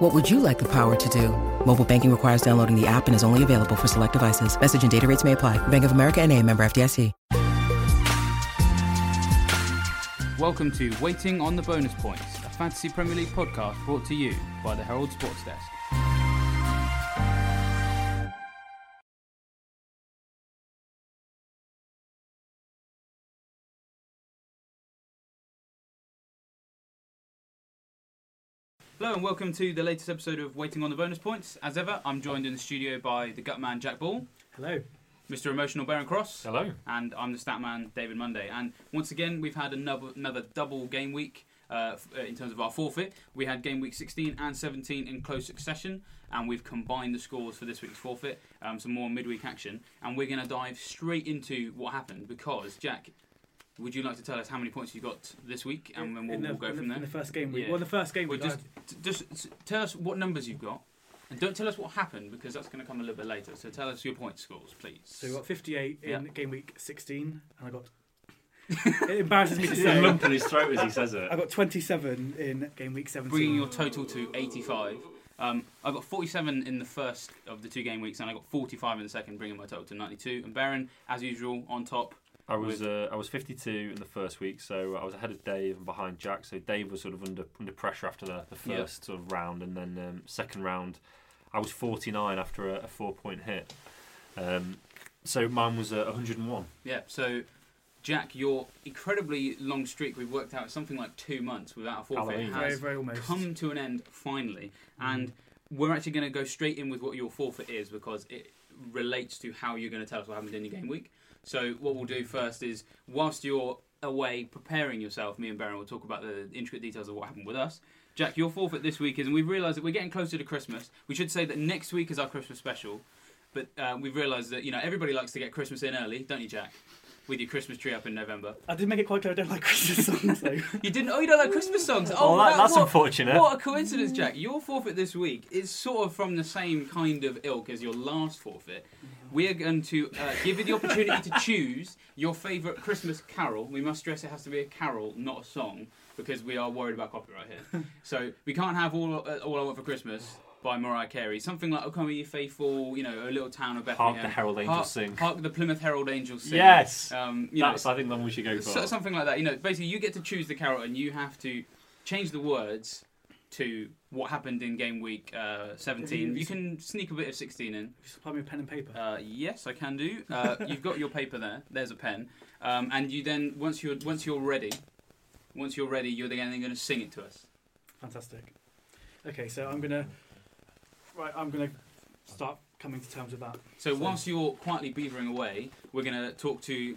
What would you like the power to do? Mobile banking requires downloading the app and is only available for select devices. Message and data rates may apply. Bank of America and a member FDIC. Welcome to Waiting on the Bonus Points, a Fantasy Premier League podcast brought to you by the Herald Sports Desk. Hello and welcome to the latest episode of Waiting on the Bonus Points. As ever, I'm joined in the studio by the Gutman Jack Ball, Hello. Mr. Emotional Baron Cross, Hello. and I'm the Statman David Monday. And once again, we've had another another double game week uh, uh, in terms of our forfeit. We had game week 16 and 17 in close succession, and we've combined the scores for this week's forfeit. Um, some more midweek action, and we're going to dive straight into what happened because Jack. Would you like to tell us how many points you got this week, and then we'll, in the, we'll go in from the, there? In the first game week. Yeah. Well, the first game Well, week. just, I- t- just tell us what numbers you've got, and don't tell us what happened because that's going to come a little bit later. So tell us your point scores, please. so we got 58 in Yeah. game week 16, and I got. it embarrasses me to There's a say. lump in his throat as he says it. I got 27 in game week 17. bringing your total to 85. Um, I got 47 in the first of the two game weeks, and I got 45 in the second, bringing my total to 92. And Baron, as usual, on top. I was uh, I was 52 in the first week, so I was ahead of Dave and behind Jack. So Dave was sort of under under pressure after the, the Yeah. first sort of round, and then um, second round, I was 49 after a, a four point hit. Um, so mine was uh, 101. Yeah, so Jack, your incredibly long streak, we've worked out something like two months without a forfeit, Halloween. very, has very come to an end finally. Mm. And we're actually going to go straight in with what your forfeit is because it relates to how you're going to tell us what happened in your game week. So what we'll do first is, whilst you're away preparing yourself, me and Baron will talk about the intricate details of what happened with us. Jack, your forfeit this week is, and we've realised that we're getting closer to Christmas. We should say that next week is our Christmas special, but uh, we've realised that you know everybody likes to get Christmas in early, don't you, Jack? With your Christmas tree up in November. I did make it quite clear I don't like Christmas songs, though. You didn't? Oh, you don't like Christmas songs? Oh, that, that- that's what- unfortunate. what a coincidence, Jack. Your forfeit this week is sort of from the same kind of ilk as your last forfeit. We are going to uh, give you the opportunity to choose your favourite Christmas carol. We must stress it has to be a carol, not a song, because we are worried about copyright here. so we can't have all, uh, all I Want for Christmas by Mariah Carey. Something like "O Come Ye Faithful," you know, a little town of Bethlehem. Hark the Herald Angels Hark- Sing. Hark the Plymouth Herald Angels sing. Yes, Um, you know, that's I think the one we should go for. something like that. You know, basically, you get to choose the carrot, and you have to change the words to what happened in game week uh, 17. You can sneak a bit of 16 in. Supply me a pen and paper. Uh, yes, I can do. Uh, you've got your paper there. There's a pen, um, and you then once you're once you're ready, once you're ready, you're then going to sing it to us. Fantastic. Okay, so I'm gonna. Right, I'm gonna start coming to terms with that. So whilst you're quietly beavering away, we're going to talk to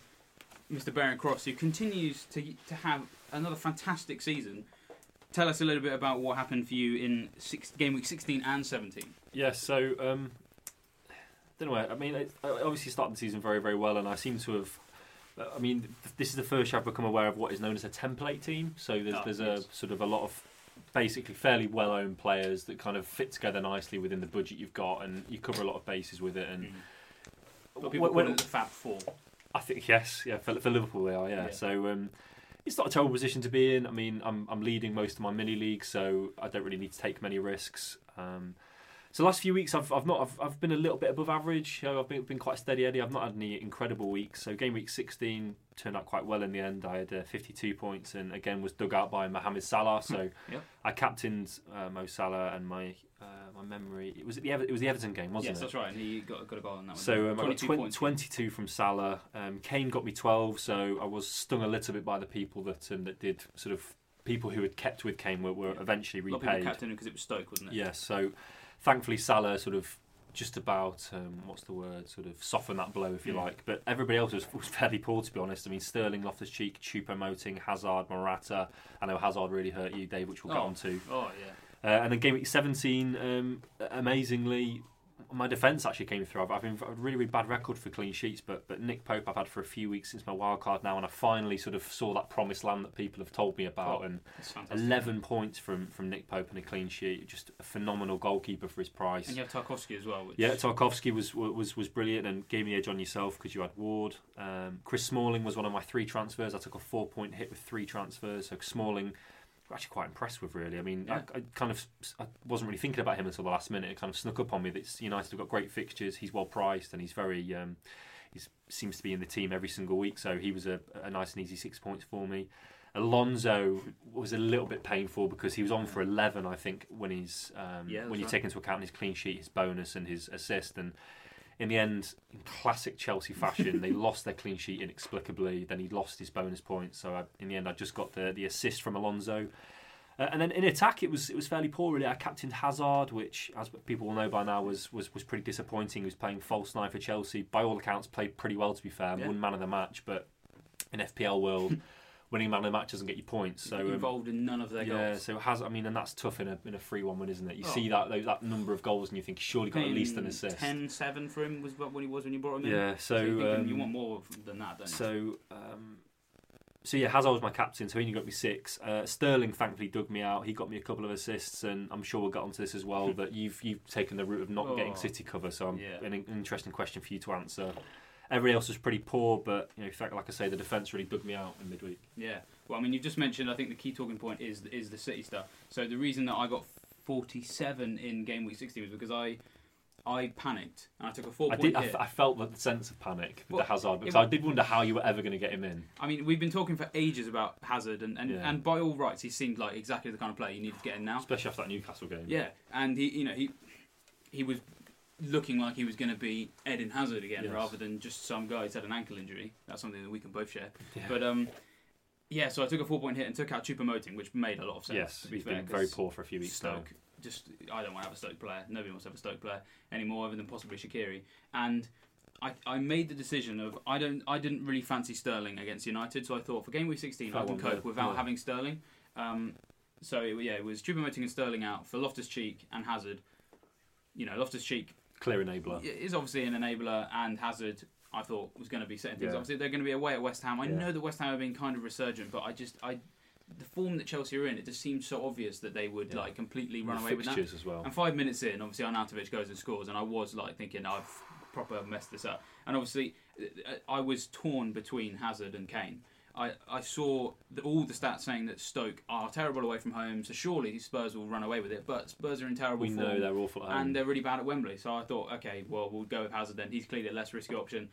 Mr. Baron Cross, who continues to to have another fantastic season. Tell us a little bit about what happened for you in six, game week 16 and 17. Yes, so um, don't know. I mean, I I obviously started the season very, very well, and I seem to have. I mean, this is the first year I've become aware of what is known as a template team. So there's Oh, there's yes. a sort of a lot of basically fairly well-owned players that kind of fit together nicely within the budget you've got, and you cover a lot of bases with it. And But people when- it the Fab Four. I think yes, yeah, for, for Liverpool they are, yeah. Yeah. So um, it's not a terrible position to be in. I mean, I'm I'm leading most of my mini leagues, so I don't really need to take many risks. Um, so last few weeks I've I've not I've, I've been a little bit above average. You know, I've been been quite steady Eddie. I've not had any incredible weeks. So game week 16 turned out quite well in the end. I had uh, 52 points and again was dug out by Mohamed Salah. So Yep. I captained uh, Mo Salah and my uh, my memory it was it the Ever- it was the Everton game, wasn't yes, it? Yes, that's right. And he got, got a goal on that one. So um, I got 22 points. 22 from Salah. Um, Kane got me 12, so I was stung a little bit by the people that um, that did sort of people who had kept with Kane were, were Yeah. eventually A lot of people repaid. captain because it was Stoke, wasn't it? Yes, so thankfully Salah sort of just about um, what's the word sort of soften that blow if you Mm. like. But everybody else was, was fairly poor to be honest. I mean Sterling, Loftus Cheek, Choupo-Moting, Hazard, Morata. I know Hazard really hurt you, Dave, which we'll get Oh. on to. Oh yeah. Uh, and then game week 17, um, amazingly, my defence actually came through. I've, I've been a really, really bad record for clean sheets, but but Nick Pope I've had for a few weeks since my wild card now, and I finally sort of saw that promised land that people have told me about, Oh, and 11 points from from Nick Pope and a clean sheet. Just a phenomenal goalkeeper for his price. And you have Tarkowski as well. Which, Yeah, Tarkowski was was was brilliant and gave me edge on yourself because you had Ward. Um, Chris Smalling was one of my three transfers. I took a four point hit with three transfers. So Smalling, actually quite impressed with really. I mean, Yeah. I, I kind of I wasn't really thinking about him until the last minute. It kind of snuck up on me that United have got great fixtures. He's well priced and he's very. Um, he seems to be in the team every single week, so he was a, a nice and easy six points for me. Alonso was a little bit painful because he was on for 11, I think, when he's um, Yeah, when you right. take into account his clean sheet, his bonus, and his assist. And in the end, in classic Chelsea fashion, they lost their clean sheet inexplicably. Then he lost his bonus points. So I, in the end, I just got the the assist from Alonso. Uh, and then in attack, it was it was fairly poor. Really, I captained Hazard, which, as people will know by now, was was, was pretty disappointing. He was playing false nine for Chelsea. By all accounts, played pretty well to be fair. Yeah. Won man of the match, but in FPL world, winning man of the match doesn't get you points. So um, involved in none of their goals. yeah, goals. so has I mean, and that's tough in a in a free one, win, isn't it? You Oh. see that that number of goals, and you think surely got at least an assist. 10 7 for him was what he was when you brought him in. Yeah, so you're thinking um, you want more than that, don't you? so um, so yeah, Hazard was my captain, so he only got me six. Uh, Sterling thankfully dug me out. He got me a couple of assists, and I'm sure we'll get onto this as well. but you've you've taken the route of not getting Oh. City cover, so I'm, Yeah. an, an interesting question for you to answer. Everybody else was pretty poor, but you know, in fact, like I say, the defence really dug me out in midweek. Yeah. Well, I mean, you've just mentioned. I think the key talking point is is the City stuff. So the reason that I got 47 in game week 16 was because I I panicked and I took a four I point did. I, hit. f- I felt the sense of panic with Well, the Hazard because I did wonder how you were ever going to get him in. I mean, we've been talking for ages about Hazard, and, and, Yeah. and by all rights, he seemed like exactly the kind of player you needed to get in now. especially after that Newcastle game. Yeah, and he, you know, he he was looking like he was going to be Eden Hazard again, Yes. rather than just some guy who's had an ankle injury. That's something that we can both share. Yeah. But um, yeah, so I took a four point hit and took out Choupo-Moting, which made a lot of sense. yes, to be he's fair, been very poor for a few weeks now. Stoke, just I don't want to have a Stoke player. Nobody wants to have a Stoke player anymore, other than possibly Shaqiri. And I, I made the decision of I don't I didn't really fancy Sterling against United, so I thought for game week 16 I can cope without Yeah. having Sterling. Um, so it, yeah, it was Choupo-Moting and Sterling out for Loftus Cheek and Hazard. You know, Loftus Cheek Clear enabler. is obviously an enabler, and Hazard I thought was going to be setting things. Yeah. Obviously, they're going to be away at West Ham. I Yeah. know that West Ham have been kind of resurgent, but I just I the form that Chelsea are in, it just seemed so obvious that they would Yeah. like completely run away with that. as well. And five minutes in, obviously Arnautovic goes and scores, and I was like thinking I've proper messed this up. And obviously, uh, I was torn between Hazard and Kane. I, I saw the, all the stats saying that Stoke are terrible away from home, so surely Spurs will run away with it. But Spurs are in terrible we form know they're awful at home. and they're really bad at Wembley. So I thought, okay, well, we'll go with Hazard then. He's clearly a less risky option.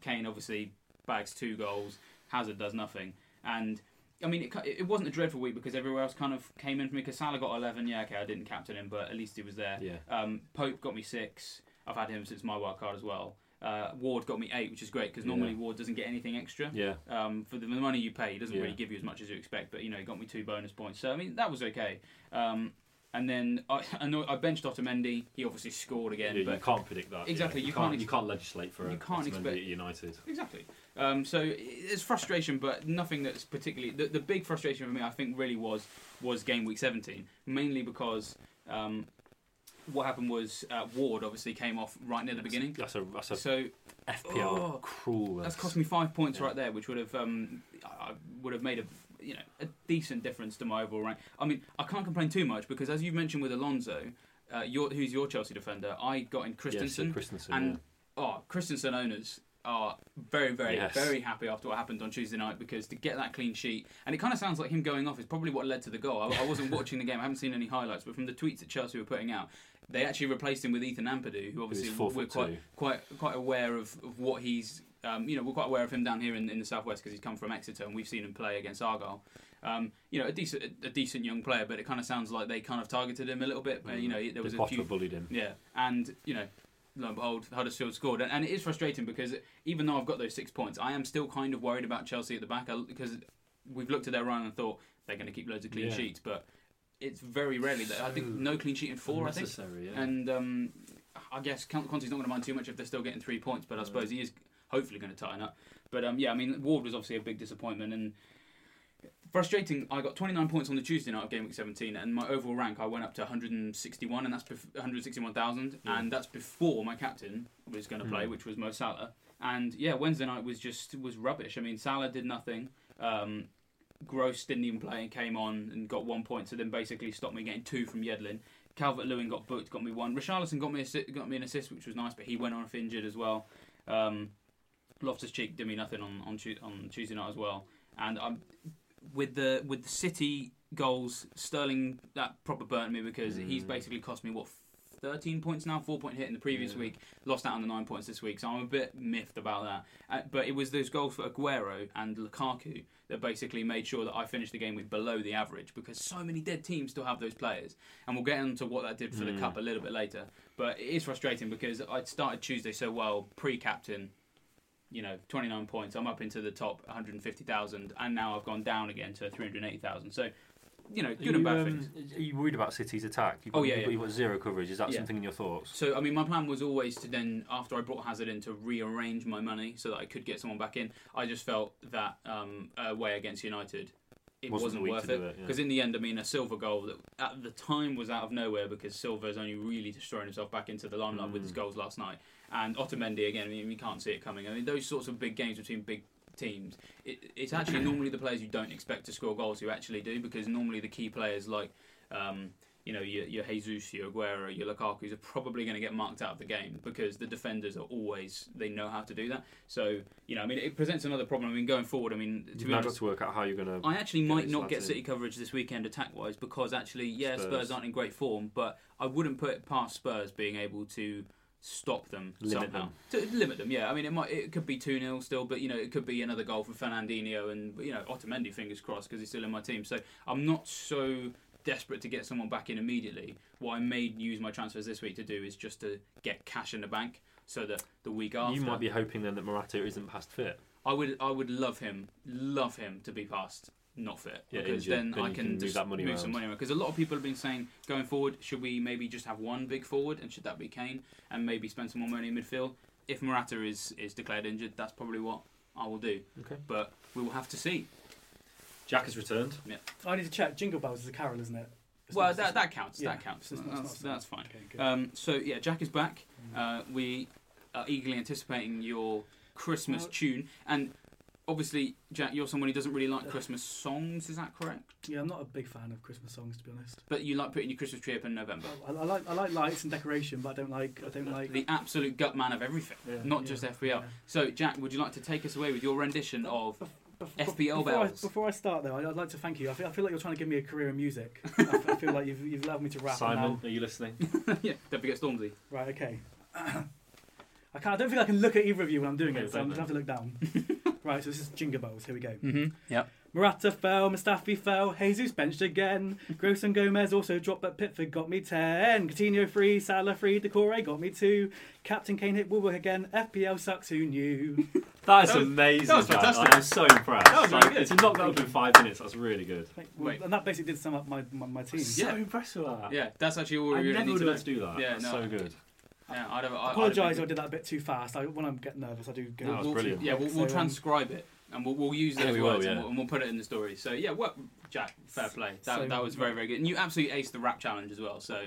Kane obviously bags two goals. Hazard does nothing. And I mean, it, it wasn't a dreadful week because everywhere else kind of came in for me. Because Salah got 11. Yeah, okay, I didn't captain him, but at least he was there. yeah. Um, Pope got me six. I've had him since my wild card as well. Uh, Ward got me eight, which is great because Yeah. normally Ward doesn't get anything extra. Yeah. Um, for the, the money you pay, he doesn't Yeah. really give you as much as you expect. But you know, he got me two bonus points, so I mean that was okay. Um, and then I, I know I benched Otamendi. He obviously scored again, Yeah, but you can't predict that. Exactly, yeah. you can't. can't you can't legislate for you a can't expect- United. Exactly. Um, so it's frustration, but nothing that's particularly. The, the big frustration for me, I think, really was was game week 17, mainly because um, what happened was uh, Ward obviously came off right near the beginning. That's a that's a So FPL Oh, cruel. that's cost me five points Yeah. right there, which would have um, I would have made a you know a decent difference to my overall rank. I mean, I can't complain too much because as you mentioned with Alonso, uh, your, who's your Chelsea defender, I got in Christensen. Yeah, Christensen. and oh, Christensen owners are very, very, Yes. very happy after what happened on Tuesday night because to get that clean sheet, and it kind of sounds like him going off is probably what led to the goal. I, I wasn't watching the game, I haven't seen any highlights, but from the tweets that Chelsea were putting out, they actually replaced him with Ethan Ampadu, who obviously we're quite, two. quite, quite aware of, of what he's. Um, you know, we're quite aware of him down here in, in the southwest because he's come from Exeter, and we've seen him play against Argyle. Um, you know, a decent, a decent young player, but it kind of sounds like they kind of targeted him a little bit. Uh, you know, there was a few bullied him. yeah, and you know, lo and behold, Huddersfield scored, and, and it is frustrating because even though I've got those six points, I am still kind of worried about Chelsea at the back because we've looked at their run and thought they're going to keep loads of clean Yeah. sheets, but it's very rarely that I think no clean sheet in four. I think, yeah. and um, I guess Con- Conte's not going to mind too much if they're still getting three points, but I suppose he is hopefully going to tighten up. But um, yeah, I mean, Ward was obviously a big disappointment, and Frustrating. I got 29 points on the Tuesday night of game week 17, and my overall rank I went up to 161, and that's bef- 161,000, Yeah. and that's before my captain was going to play, Mm. which was Mo Salah. And yeah, Wednesday night was just was rubbish. I mean, Salah did nothing. Um, Gross didn't even play and came on and got one point, so then basically stopped me getting two from Yedlin. Calvert Lewin got booked, got me one. Richarlison got me assi- got me an assist, which was nice, but he went off injured as well. Um, Loftus Cheek did me nothing on on, Tu- on Tuesday night as well, and I'm with the with the City goals. Sterling that proper burnt me because he's Mm. basically cost me what. 13 points now, four point hit in the previous Yeah. week, lost out on the nine points this week, so I'm a bit miffed about that. Uh, but it was those goals for Aguero and Lukaku that basically made sure that I finished the game with below the average because so many dead teams still have those players. And we'll get into what that did for the Mm. cup a little bit later. But it is frustrating because I'd started Tuesday so well, pre captain, you know, 29 points. I'm up into the top 150,000, and now I've gone down again to 380,000. So, you know, good you, and bad um, things. Are you worried about City's attack? You've Oh, got, yeah, you've, got- yeah. you've got zero coverage. Is that Yeah. something in your thoughts? So, I mean, my plan was always to then, after I brought Hazard in, to rearrange my money so that I could get someone back in. I just felt that um, away against United, it Wasn't wasn't, worth it. it, yeah. Because in the end, I mean, a Silva goal that at the time was out of nowhere because Silva's only really just thrown himself back into the limelight with his Mm. goals last night. And Otamendi, again, I mean, you can't see it coming. I mean, those sorts of big games between big teams, it, it's actually normally the players you don't expect to score goals who actually do because normally the key players like. Um, you know, your, your Jesus, your Aguero, your Lukaku's are probably going to get marked out of the game because the defenders are always, they know how to do that. So, you know, I mean, it presents another problem. I mean, going forward, I mean, to You've be honest, to work out how you're going to. I actually might not get in. City coverage this weekend attack wise because actually, yeah, Spurs. Spurs. aren't in great form, but I wouldn't put it past Spurs being able to stop them Limit somehow. To limit them, yeah. I mean, it might it could be 2 0 still, but you know, it could be another goal from Fernandinho and you know, Otamendi, fingers crossed, because he's still in my team. So I'm not so desperate to get someone back in immediately. What I may use my transfers this week to do is just to get cash in the bank so that the week after. You might be hoping then that Morata isn't past fit. I would I would love him, love him to be past not fit Yeah, because injured. then, Then I can, can move just that money move some money around. Because a lot of people have been saying going forward, should we maybe just have one big forward and should that be Kane and maybe spend some more money in midfield? If Morata is is declared injured, that's probably what I will do. Okay. But we will have to see. Jack has returned. Yeah, I need to check. Jingle Bells is a carol, isn't it? It's well, not- that that counts. yeah, that counts. it's not- That's, not- that's fine. Okay. Um, so yeah, Jack is back. Mm. Uh, we are eagerly anticipating your Christmas Well- tune, and obviously, Jack, you're someone who doesn't really like Christmas songs. Is that correct? yeah, I'm not a big fan of Christmas songs, to be honest. But you like putting your Christmas tree up in November. I, I like I like lights and decoration, but I don't like I don't like the absolute gut man of everything, Yeah. not Yeah, just FPL. yeah. So, Jack, would you like to take us away with your rendition of? Bef- FPL before I, before I start, though, I'd, I'd like to thank you. I feel, I feel like you're trying to give me a career in music. I, f- I feel like you've, you've allowed me to rap. and Simon, now- are you listening? yeah, don't forget Stormzy. Right, okay. I can't. I don't think I can look at either of you when I'm doing Okay, it, so I'm don't just have to look down. Right, so this is Jingle Bells. Here we go. Mm-hmm. Yep. Morata fell, Mustafi fell, Jesus benched again. Gross and Gomez also dropped, but Pickford got me 10. Coutinho free, Salah free, Decore got me 2. Captain Kane hit Woolworth again. FPL sucks, who knew? That is That was- amazing. that was Jack. fantastic. I'm so impressed. That was really Like, good. To knock that up in five minutes, that's really good. Like, well, Wait. And that basically did sum up my, my, my team. Yeah. So impressed with that. Yeah, that's actually all I we really never need would to have know. to do that. Yeah, That's no, so good. Yeah, I'd have, I I'd apologise have if I did that a bit too fast. I, when I get nervous, I do go. That was we'll, brilliant. Yeah, we'll, we'll So, um, transcribe it and we'll, we'll use those Yeah, we will, words and, we'll, and we'll put it in the story. So yeah, well, Jack, fair play. That, So- that was very very good, and you absolutely aced the rap challenge as well. So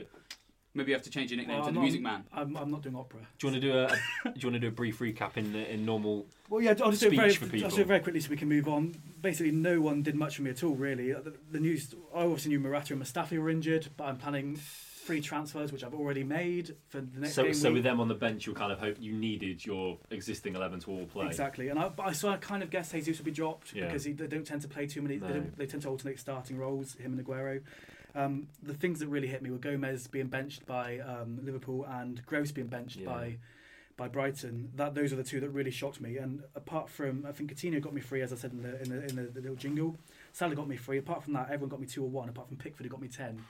maybe you have to change your nickname Well, to I'm the not- Music Man. I'm, I'm not doing opera. Do you want to do a, a Do you want to do a brief recap in in normal? Well, yeah, I'll just do it Speech very, for I'll just do people. it very quickly so we can move on. Basically, no one did much for me at all, really. Uh, The, the news, I obviously knew Morata and Mustafi were injured, but I'm planning free transfers, which I've already made for the next So game so week. with them on the bench, you kind of hope you needed your existing eleven to all play. Exactly, and I, I, so I kind of guessed Jesus would be dropped Yeah. because he, they don't tend to play too many. No. They, they tend to alternate starting roles. Him and Aguero. Um, the things that really hit me were Gomez being benched by um, Liverpool and Gross being benched Yeah. by by Brighton. That those are the two that really shocked me. And apart from, I think Coutinho got me free, as I said in the in the, in the, the little jingle. Salah got me free. Apart from that, everyone got me two or one. Apart from Pickford, who got me ten.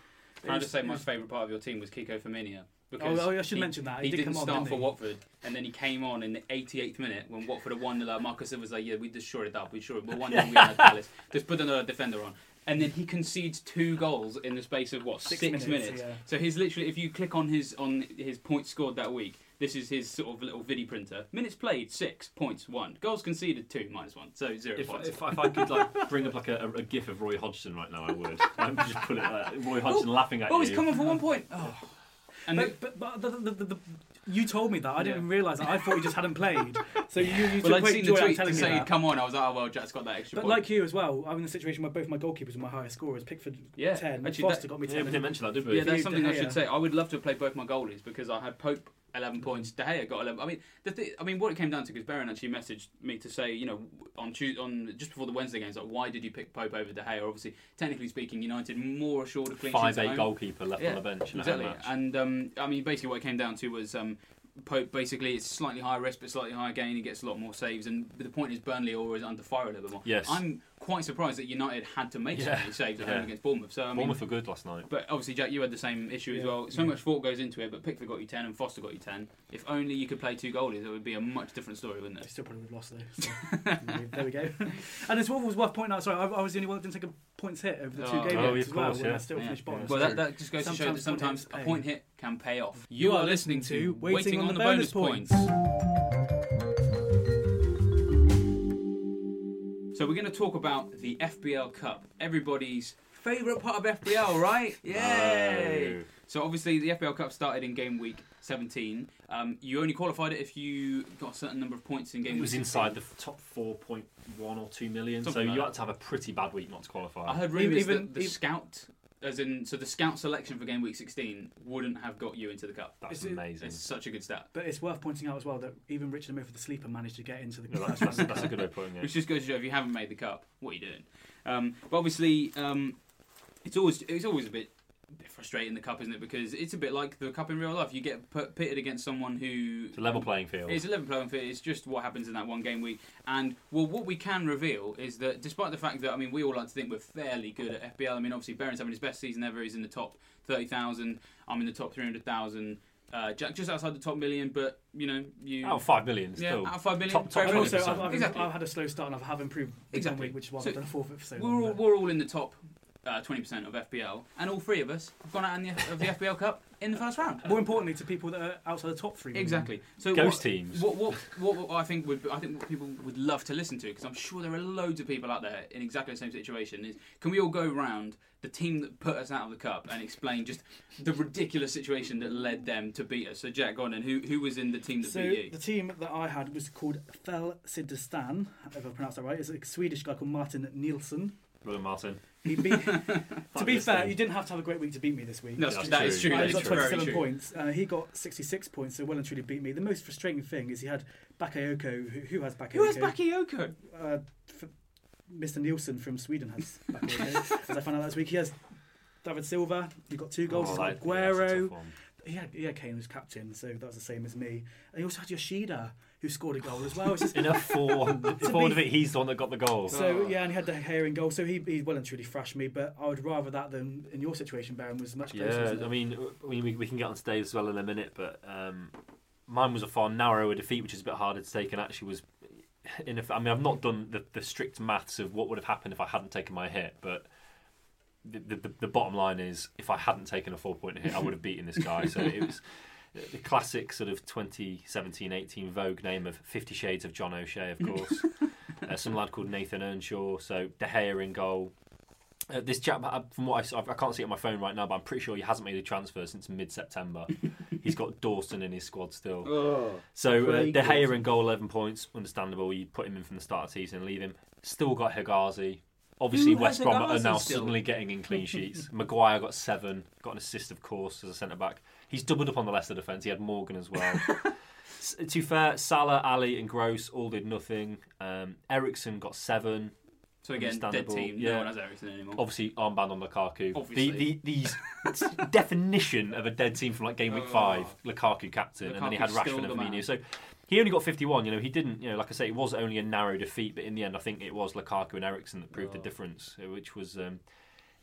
Can I just say my favourite part of your team was Kiko Femenía. Oh, because Oh, oh, I should he- mention that. He, He did didn't come on, start didn't for? Watford, and then he came on in the 88th minute when Watford had won. Like Marcus Silva was like, "Yeah, we destroyed it up. We sure we're one nil we had Palace. Just put another defender on." And then he concedes two goals in the space of what Six six, minutes, yeah. So he's literally, if you click on his on his points scored that week, this is his sort of little vidi printer. Minutes played six points one. Goals conceded two minus one. So zero If, points. if, if I could like bring up like a, a gif of Roy Hodgson right now, I would. I'd just put it like Roy oh, Hodgson laughing at oh, you. he's coming for one point. Oh. And But, but, but the, the, the, the, you told me that. I didn't even realise that. I thought he just hadn't played. So you, you well, took I'd great seen joy the out tweet to telling me say that. come on. I was like, oh well, Jack's got that extra. But point. like you as well, I'm in a situation where both my goalkeepers are my highest scorers. Pickford Yeah, 10, actually, Foster that- got me yeah, 10. we didn't mention that, did we? Yeah, that's something I should say. I would love to have played both my goalies because I had Pope eleven points, De Gea got eleven. I mean, the th- I mean, what it came down to because Baron actually messaged me to say, you know, on Tuesday, on just before the Wednesday games, like, why did you pick Pope over De Gea? Obviously, technically speaking, United more assured of clean Five sheets at eight goalkeeper left on the bench exactly. And um, I mean, basically, what it came down to was um, Pope. Basically, it's slightly higher risk but slightly higher gain. He gets a lot more saves, and the point is Burnley always under fire a little bit more. Yes. I'm quite surprised that United had to make so many saves at home against Bournemouth. So I mean, Bournemouth were good last night. but obviously, Jack, you had the same issue as well. So Yeah. much thought goes into it, but Pickford got you 10 and Foster got you 10. If only you could play two goalies, it would be a much different story, wouldn't I it? still probably would have lost though. So, there we go. And it's what was worth pointing out. Sorry, I, I was the only one that didn't take a points hit over the two Oh, game oh, weeks of as well. course, when I yeah. still Yeah. finished bottom. Well, that, that just goes to show that Sometimes sometimes a point hit can pay off. You are listening to Waiting on the Bonus Points. So we're going to talk about the FPL Cup, everybody's favourite part of FPL, right? Yay! No. So obviously the FPL Cup started in game week 17. Um, you only qualified it if you got a certain number of points in game It was 16. inside the top 4.1 or 2 million, Something so like you that. had to have a pretty bad week not to qualify. I heard rumours Even- that the even- scout, as in, so the scout selection for game week 16 wouldn't have got you into the cup. That's Is it- amazing. It's such a good stat. But it's worth pointing out as well that even Richard Murphy, the sleeper, managed to get into the No, that's, that's, that's a good way of putting it. Which just goes to show if you haven't made the cup, what are you doing? Um, but obviously, um, it's always it's always a bit, bit frustrating the cup, isn't it? Because it's a bit like the cup in real life. You get put, pitted against someone who It's a level playing field. It's a level playing field. It's just what happens in that one game week. And well, what we can reveal is that despite the fact that I mean, we all like to think we're fairly good at FPL. I mean, obviously, Baron's having his best season ever. He's in the top thirty thousand. I'm in the top three hundred thousand. Uh, Jack just outside the top million, but you know you. Out of 5 million, yeah, still. out of five million. Top- top And also, I've, I've, Exactly. I've had a slow start and I have improved exactly. Exactly. one week, which is why So I've done a fourth for so We're long. all, we're all in the top uh, twenty percent of FPL, and all three of us have gone out in the, of the FPL Cup in the first round. More importantly, to people that are outside the top three. Exactly. So Ghost what, teams. What, what, what, what I think would I think what people would love to listen to because I'm sure there are loads of people out there in exactly the same situation. Is can we all go round the team that put us out of the cup and explain just the ridiculous situation that led them to beat us? So Jack, go on. And who who was in the team that So beat you? the team that I had was called Fel Sidestan, if I pronounced that right. It's a Swedish guy called Martin Nielsen. Brother Martin. He beat, to be fair, thing. you didn't have to have a great week to beat me this week. No, That's that is true. true. I That is got true. 27 true. points. Uh, he got 66 points, so well and truly beat me. The most frustrating thing is he had Bakayoko. Who, who has Bakayoko? Who has Bakayoko? Uh, Mr. Nielsen from Sweden has Bakayoko. As I found out last week, he has David Silva. He got two goals. Oh, He's that- got yeah, that's a Aguero. tough one. he had yeah, Kane was captain, so that was the same as me. And he also had Yoshida, who scored a goal as well. It's just, In a 4 1, four of it, he's the one that got the goal. so yeah, and he had the hair in goal. So he, he well and truly thrashed me. But I would rather that than in your situation, Baron was much closer. Yeah. I mean, I mean, we, we can get on today as well in a minute, but um, mine was a far narrower defeat, which is a bit harder to take, and actually was. In a, I mean, I've not done the, the strict maths of what would have happened if I hadn't taken my hit, but the, the, the bottom line is, if I hadn't taken a four point hit, I would have beaten this guy. So it was the classic sort of 2017-18 Vogue name of Fifty Shades of John O'Shea, of course. uh, some lad called Nathan Earnshaw, so De Gea in goal. Uh, this chap, from what I, I can't see it on my phone right now, but I'm pretty sure he hasn't made a transfer since mid-September. He's got Dawson in his squad still. Oh. So uh, De Gea in goal, 11 points. Understandable. You put him in from the start of the season and leave him. Still got Hegazi. Obviously, Who West Brom are now still? suddenly getting in clean sheets. Maguire got seven, got an assist, of course, as a centre back. He's doubled up on the Leicester defence. He had Morgan as well. S- to fair, Salah, Alli, and Gross all did nothing. Um, Eriksen got seven. So again, dead team. yeah. No one has Eriksen anymore. Obviously, armband on Lukaku. Obviously. The, the, these definition of a dead team from like game week Oh. five, Lukaku captain, and then he had Rashford and the. Firmino. So he only got 51. You know, he didn't. You know, like I say, it was only a narrow defeat, but in the end, I think it was Lukaku and Eriksen that proved the Oh. difference, uh, which was. Um,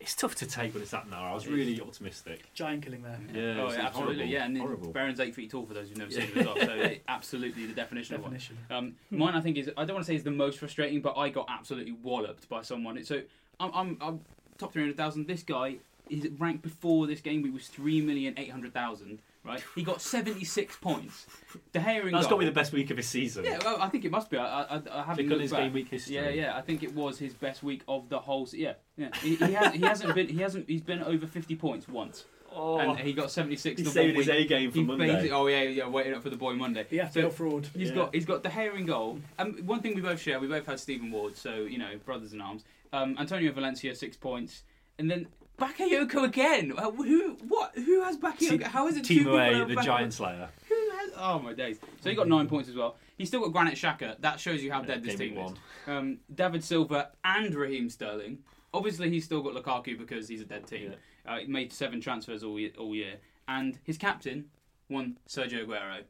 it's tough to take when it's that narrow. I was really optimistic. Giant killing there. Yeah, Oh, yeah, absolutely. horrible, Yeah, and horrible. Baron's eight feet tall for those who've never seen him as well. So it- absolutely the definition, of one. Definition. Um, mine, I think, is I don't want to say is the most frustrating, but I got absolutely walloped by someone. So I'm, I'm, I'm top three hundred thousand. This guy is ranked before this game week was three million eight hundred thousand. Right, he got seventy six points. De Gea in That's goal. got to be the best week of his season. Yeah, well, I think it must be. I, I, I haven't Look at looked his back. game week history. Yeah, yeah. I think it was his best week of the whole. se- Yeah, yeah. He, he, has, he hasn't been. He hasn't. He's been over fifty points once, Oh, and he got seventy six. he's the saving his. A game for He Monday. oh yeah, yeah. Waiting up for the boy Monday. The FPL So- fraud. He's Yeah. got he's got the hair in goal. Um, one thing we both share, we both had Stephen Ward, so you know brothers in arms. Um, Antonio Valencia six points, and then Bakayoko again. Uh, who what? Who has Bakayoko? How is it two people Timo have the Bakayoko? Giant Slayer. Who has? Oh my days! So he got nine points as well. He's still got Granit Xhaka. That shows you how dead this team is. Um, David Silva and Raheem Sterling. Obviously, he's still got Lukaku because he's a dead team. Uh, he made seven transfers all year, all year, and his captain won Sergio Aguero.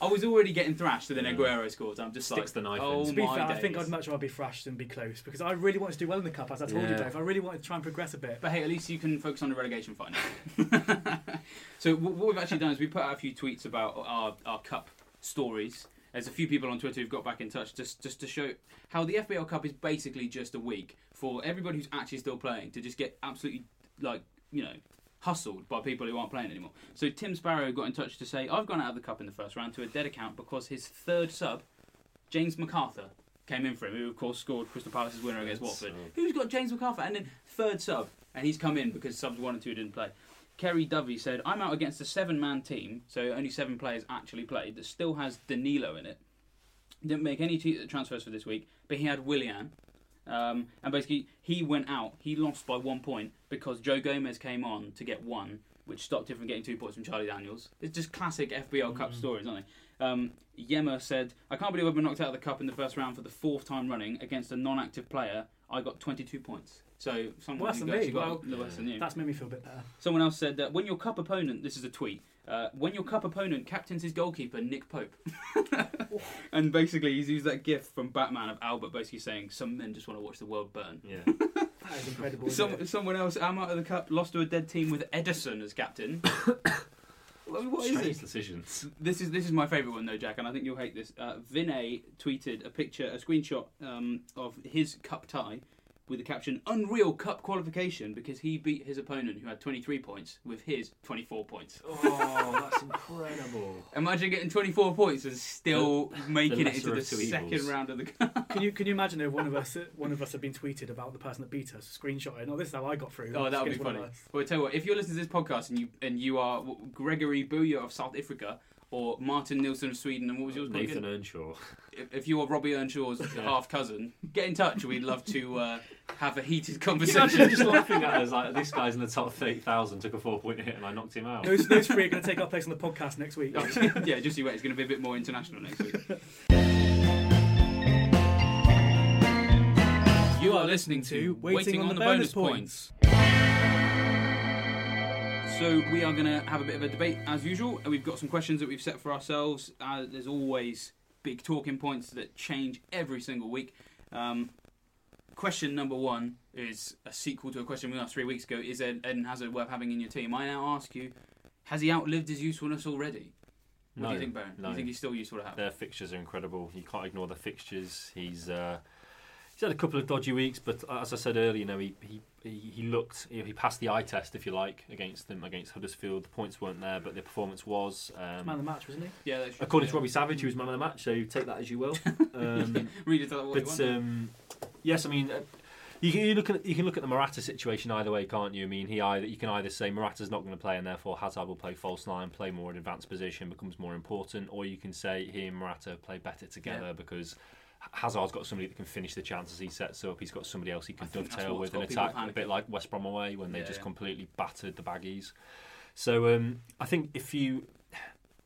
I was already getting thrashed, and then Aguero scored. I'm just Sticks like, the knife oh in. oh To be my fair, I days. think I'd much rather be thrashed than be close because I really wanted to do well in the cup, as I told you, Yeah. Dave. I really wanted to try and progress a bit. But hey, at least you can focus on the relegation fight now. so wh- what we've actually done is we put out a few tweets about our, our cup stories. There's a few people on Twitter who've got back in touch just just to show how the FPL Cup is basically just a week for everybody who's actually still playing to just get absolutely like you know hustled by people who aren't playing anymore. So Tim Sparrow got in touch to say I've gone out of the cup in the first round to a dead account because his third sub, James McArthur, came in for him, who of course scored Crystal Palace's winner against Watford. Who's got James McArthur and then third sub, and he's come in because subs one and two didn't play. Kerry Dovey said, "I'm out against a seven-man team, so only seven players actually played. That still has Danilo in it. Didn't make any transfers for this week, but he had Willian." Um, and basically, he went out. He lost by one point because Joe Gomez came on to get one, which stopped him from getting two points from Charlie Daniels. It's just classic FPL Cup stories, aren't they? Um, Yema said, I can't believe I've been knocked out of the cup in the first round for the fourth time running against a non active player. I got 22 points. So someone Worse who than actually me. got Well, a little worse than you. That's made me feel a bit better. Someone else said that when your cup opponent, this is a tweet, uh, when your cup opponent captains his goalkeeper, Nick Pope. and basically, he's used that gif from Batman of Albert basically saying, Some men just want to watch the world burn. Yeah. That is incredible. isn't Some, it? someone else, I'm out of the cup, lost to a dead team with Ederson as captain. Well, what is Strange this? decisions. This is this is my favourite one though, Jack, and I think you'll hate this. Uh, Vinay tweeted a picture, a screenshot um, of his cup tie with the caption "Unreal Cup qualification" because he beat his opponent who had 23 points with his 24 points. Oh, that's incredible. Imagine getting 24 points and still making it lesser into the second evils. round of the cup. Can you can you imagine if one of us one of us had been tweeted about the person that beat us, screenshot it? No, this is how I got through. Oh, that would be funny. Well, I tell you what, if you're listening to this podcast and you and you are Gregory Booyer of South Africa or Martin Nilsson of Sweden, and what was yours? called Nathan again? Earnshaw. if, if you are Robbie Earnshaw's half cousin, get in touch. We'd love to uh, have a heated conversation. Just laughing at us like this guy's in the top thirty thousand, took a four point hit, and I knocked him out. Those, those three are going to take our place on the podcast next week. yeah, just you wait. It's going to be a bit more international next week. You are listening to Waiting, on, the, Bonus, points. So we are going to have a bit of a debate as usual. and We've got some questions that we've set for ourselves. Uh, there's always big talking points that change every single week. Um, question number one is a sequel to a question we asked three weeks ago. Is Ed- Eden Hazard worth having in your team? I now ask you, has he outlived his usefulness already? What do you think, Baron? Do you think he's still useful to have? Their fixtures are incredible. You can't ignore the fixtures. He's uh, he's had a couple of dodgy weeks, but as I said earlier, you know, he he, he, he looked you know, he passed the eye test, if you like, against them against Huddersfield. The points weren't there, but the performance was. Um, Man of the match, wasn't he? Yeah, that's true. According to Robbie Savage, he was man of the match, so take that as you will. Um, Read it that way. but um, yes, I mean, uh, you can you look at you can look at the Morata situation either way, can't you? I mean, he either you can either say Morata's not going to play, and therefore Hazard will play false nine, play more in advanced position, becomes more important, or you can say he and Morata play better together Yeah. because. Hazard's got somebody that can finish the chances he sets up. He's got somebody else he can I think that's dovetail with and attack, a bit like West Brom away when they Yeah, just yeah. completely battered the baggies. So um, I think if you,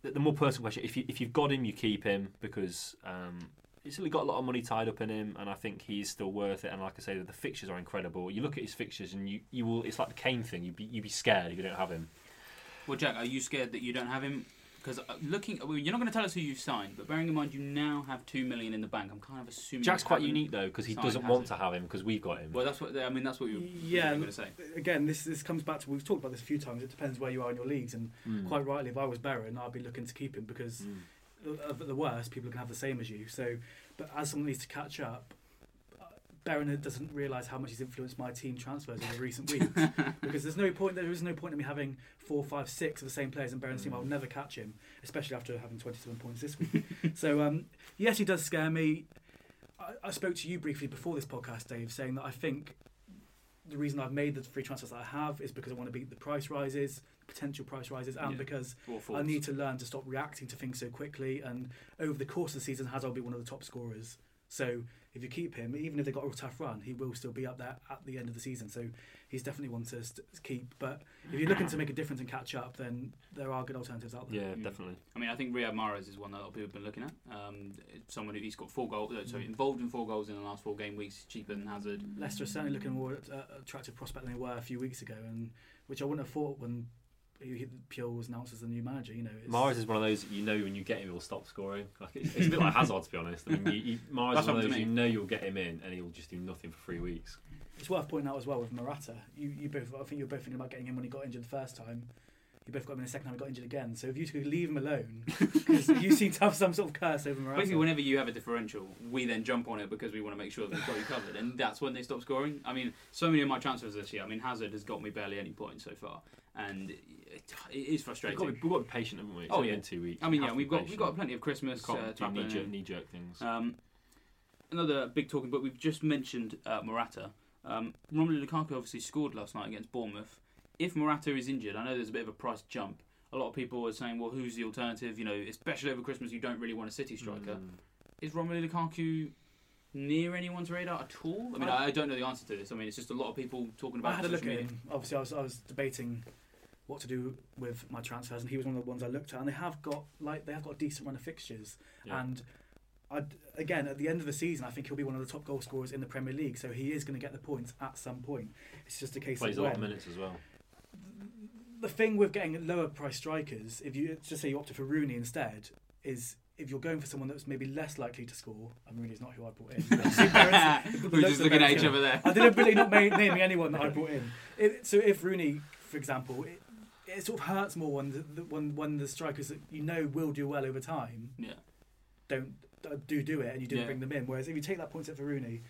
the, the more personal question, if you if you've got him, you keep him because um, he's still got a lot of money tied up in him, and I think he's still worth it. And like I say, the fixtures are incredible. You look at his fixtures, and you, you will. It's like the Kane thing. You'd be you'd be scared if you don't have him. Well, Jack, are you scared that you don't have him Because uh, looking, well, you're not going to tell us who you've signed, but bearing in mind you now have two million in the bank, I'm kind of assuming. Jack's quite unique though because he signed doesn't want Hazard. to have him because we've got him. Well, that's what I mean. That's what you Yeah, were going to say. Again, this this comes back to we've talked about this a few times. It depends where you are in your leagues, and Mm. quite rightly, if I was Baron, I'd be looking to keep him because Mm. uh, at the worst, people can have the same as you. So, but as someone needs to catch up, Baron doesn't realise how much he's influenced my team transfers in the recent weeks. because there's no point. There is no point in me having four, five, six of the same players in Baron's team. I'll never catch him, especially after having 27 points this week. so, um, yes, he does scare me. I, I spoke to you briefly before this podcast, Dave, saying that I think the reason I've made the free transfers that I have is because I want to beat the price rises, potential price rises, and Yeah. because I need to learn to stop reacting to things so quickly. And over the course of the season, Hazard will be one of the top scorers. So if you keep him, even if they've got a tough run, he will still be up there at the end of the season. So he's definitely one to st- keep. But if you're looking to make a difference and catch up, then there are good alternatives out there. Yeah, Mm. definitely. I mean, I think Riyad Mahrez is one that a lot of people have been looking at. Um, someone who he's got four goals, uh, sorry, Mm. involved in four goals in the last four game weeks, cheaper than Hazard. Leicester are certainly looking more at, uh, attractive prospect than they were a few weeks ago, and which I wouldn't have thought when he- Puel was announced as the new manager. You know, it's, Mahrez is one of those that you know when you get him, he'll stop scoring. Like it's, it's a bit like Hazard, to be honest. I mean, you, you, Mahrez That's is one of those you know you'll get him in, and he'll just do nothing for three weeks. It's worth pointing out as well with Morata. You, you both, I think you were both thinking about getting him when he got injured the first time. You both got him in the second time he got injured again. So if you could leave him alone, because you seem to have some sort of curse over Morata. Basically, whenever you have a differential, we then jump on it because we want to make sure that we've got you covered, and that's when they stop scoring. I mean, so many of my transfers this year. I mean, Hazard has got me barely any points so far, and it, it is We've frustrating. got, to we've got to be patient, haven't we? It's Oh, yeah. been two weeks. I mean, We yeah, we've be got we've got plenty of Christmas We can't to do knee jerk knee jerk things. Um, another big talking but We've just mentioned uh, Morata. Um, Romelu Lukaku obviously scored last night against Bournemouth. If Morata is injured, I know there's a bit of a price jump. A lot of people are saying, well, who's the alternative? You know, especially over Christmas, you don't really want a City striker. Mm. Is Romelu Lukaku near anyone's radar at all? I mean, I, I don't know the answer to this. I mean, it's just a lot of people talking about. I had a look at media. him. Obviously, I was, I was debating what to do with my transfers, and he was one of the ones I looked at. And they have got like they have got a decent run of fixtures. Yeah. And I'd, again, at the end of the season, I think he'll be one of the top goal scorers in the Premier League. So he is going to get the points at some point. It's just a case Plays a of lot of minutes as well. The thing with getting lower price strikers, if you just say you opted for Rooney instead, is if you're going for someone that's maybe less likely to score, and Rooney's not who I brought in. We're just looking at each other there. I deliberately not naming anyone that I brought in. If, so if Rooney, for example, it, it sort of hurts more when the, when when the strikers that you know will do well over time Yeah. don't uh, do do it and you didn't Yeah. bring them in. Whereas if you take that point set for Rooney,